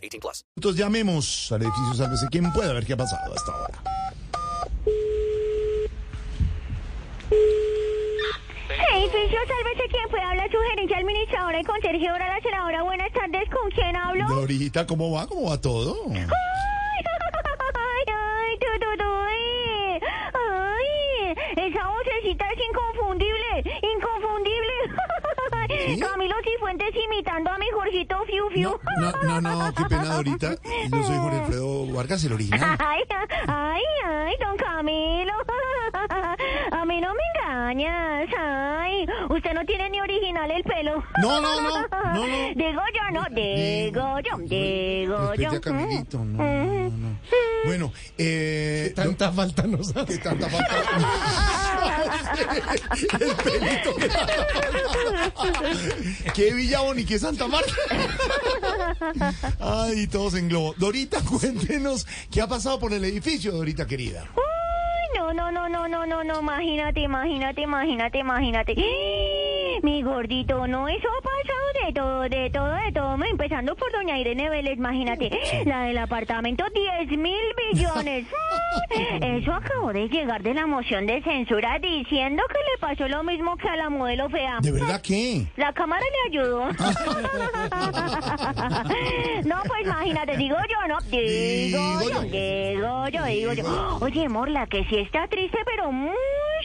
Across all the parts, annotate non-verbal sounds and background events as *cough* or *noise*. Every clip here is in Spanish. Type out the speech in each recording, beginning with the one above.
18 plus. Entonces llamemos al edificio Sálvese. ¿Quién puede ver qué ha pasado hasta ahora? Edificio, sálvese quien puede hablar su gerente administradora y con Sergio Hora, la senadora. Buenas tardes, ¿con quién hablo? Dorita, ¿cómo va? ¿Cómo va todo? Ay, *laughs* ay, tu, tu, ay, ay, esa vocecita Camilo Cifuentes imitando a mi Jorgito Fiu Fiu. No, no, no, no, qué pena, Dorita. Yo soy Jorge Alfredo Vargas, el original. *laughs* Ay, ay, ay, don Camilo. *laughs* A mí no me engañas. Ay, usted no tiene ni original el pelo. No, no, no, no, no. *laughs* Digo yo, no, digo yo, digo yo. Respete a Camilito, no, no, no. Bueno, eh... Tanta falta nos hace. ¿Qué tanta falta? el pelito que tanta falta. ¿Qué Villabón y qué Santa Marta? Ay, todos en globo. Dorita, cuéntenos qué ha pasado por el edificio, Dorita querida. Ay, no, no, no, no, no, no, no, imagínate, imagínate, imagínate, imagínate. Mi gordito, no, eso ha de todo, de todo, de todo, empezando por doña Irene Vélez, imagínate, la del apartamento, 10 mil billones. *laughs* *laughs* Eso acabó de llegar de la moción de censura diciendo que le pasó lo mismo que a la modelo fea. ¿De verdad qué? La cámara le ayudó. *laughs* no, pues imagínate, digo yo, no, digo, Digo yo, yo. digo yo, digo yo. Oye, Morla, que sí está triste, pero muy,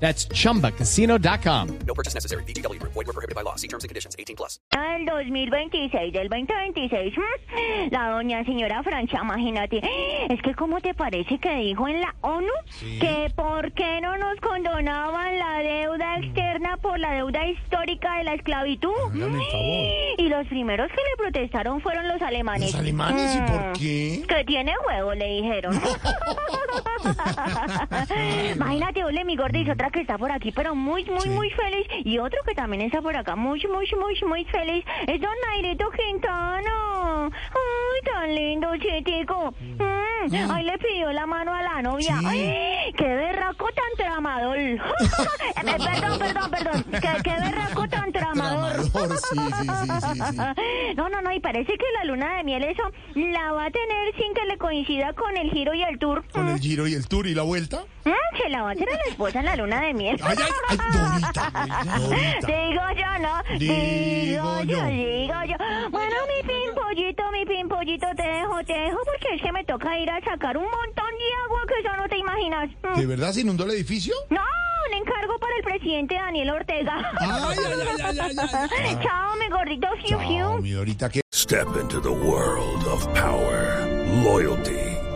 That's chumbacasino.com. No purchase necessary. BGW. Void were prohibited by law. See terms and conditions. 18 plus. Al 2026, del 2026, ¿hmm? la doña señora Francia, imagínate, es que ¿cómo te parece que dijo en la ONU que por qué no nos condonaban la deuda externa por la deuda de la esclavitud? Hágame el favor. Y los primeros que le protestaron fueron los alemanes. ¿Los alemanes? ¿Y por Mm. qué? Que tiene huevo, le dijeron. *laughs* Imagínate, ole, mi gorda, y otra que está por aquí, pero muy, muy, Sí. muy feliz. Y otro que también está por acá, muy, muy, muy, muy feliz. Es don Nairito Quintana. Ay, tan lindo, chiquitico. Mm, Ahí le pidió la mano a la novia. Sí. Ay, qué berraco tan tramador. *laughs* Eh, perdón, perdón, perdón. Qué, qué berraco tan tramador. Sí, sí. *laughs* No, no, no, y parece que la luna de miel eso la va a tener sin que le coincida con el giro y el tour. Con el giro y el tour y la vuelta. Mm, se la va a a la esposa en la luna de miel. Ay, ay, ay, Dorita, *laughs* Dorita. Digo yo, ¿no? Digo yo. digo yo. Bueno, mi pimpollito, mi pimpollito, te dejo, te dejo porque es que me toca ir a sacar un montón de agua que eso no te imaginas. Mm. ¿De verdad se inundó el edificio? No, un encargo para el presidente Daniel Ortega. Ay, ay, ay. *laughs* Chao, mi gordito fiu Chao, fiu. mi Dorita, qué Step into the world of power, loyalty,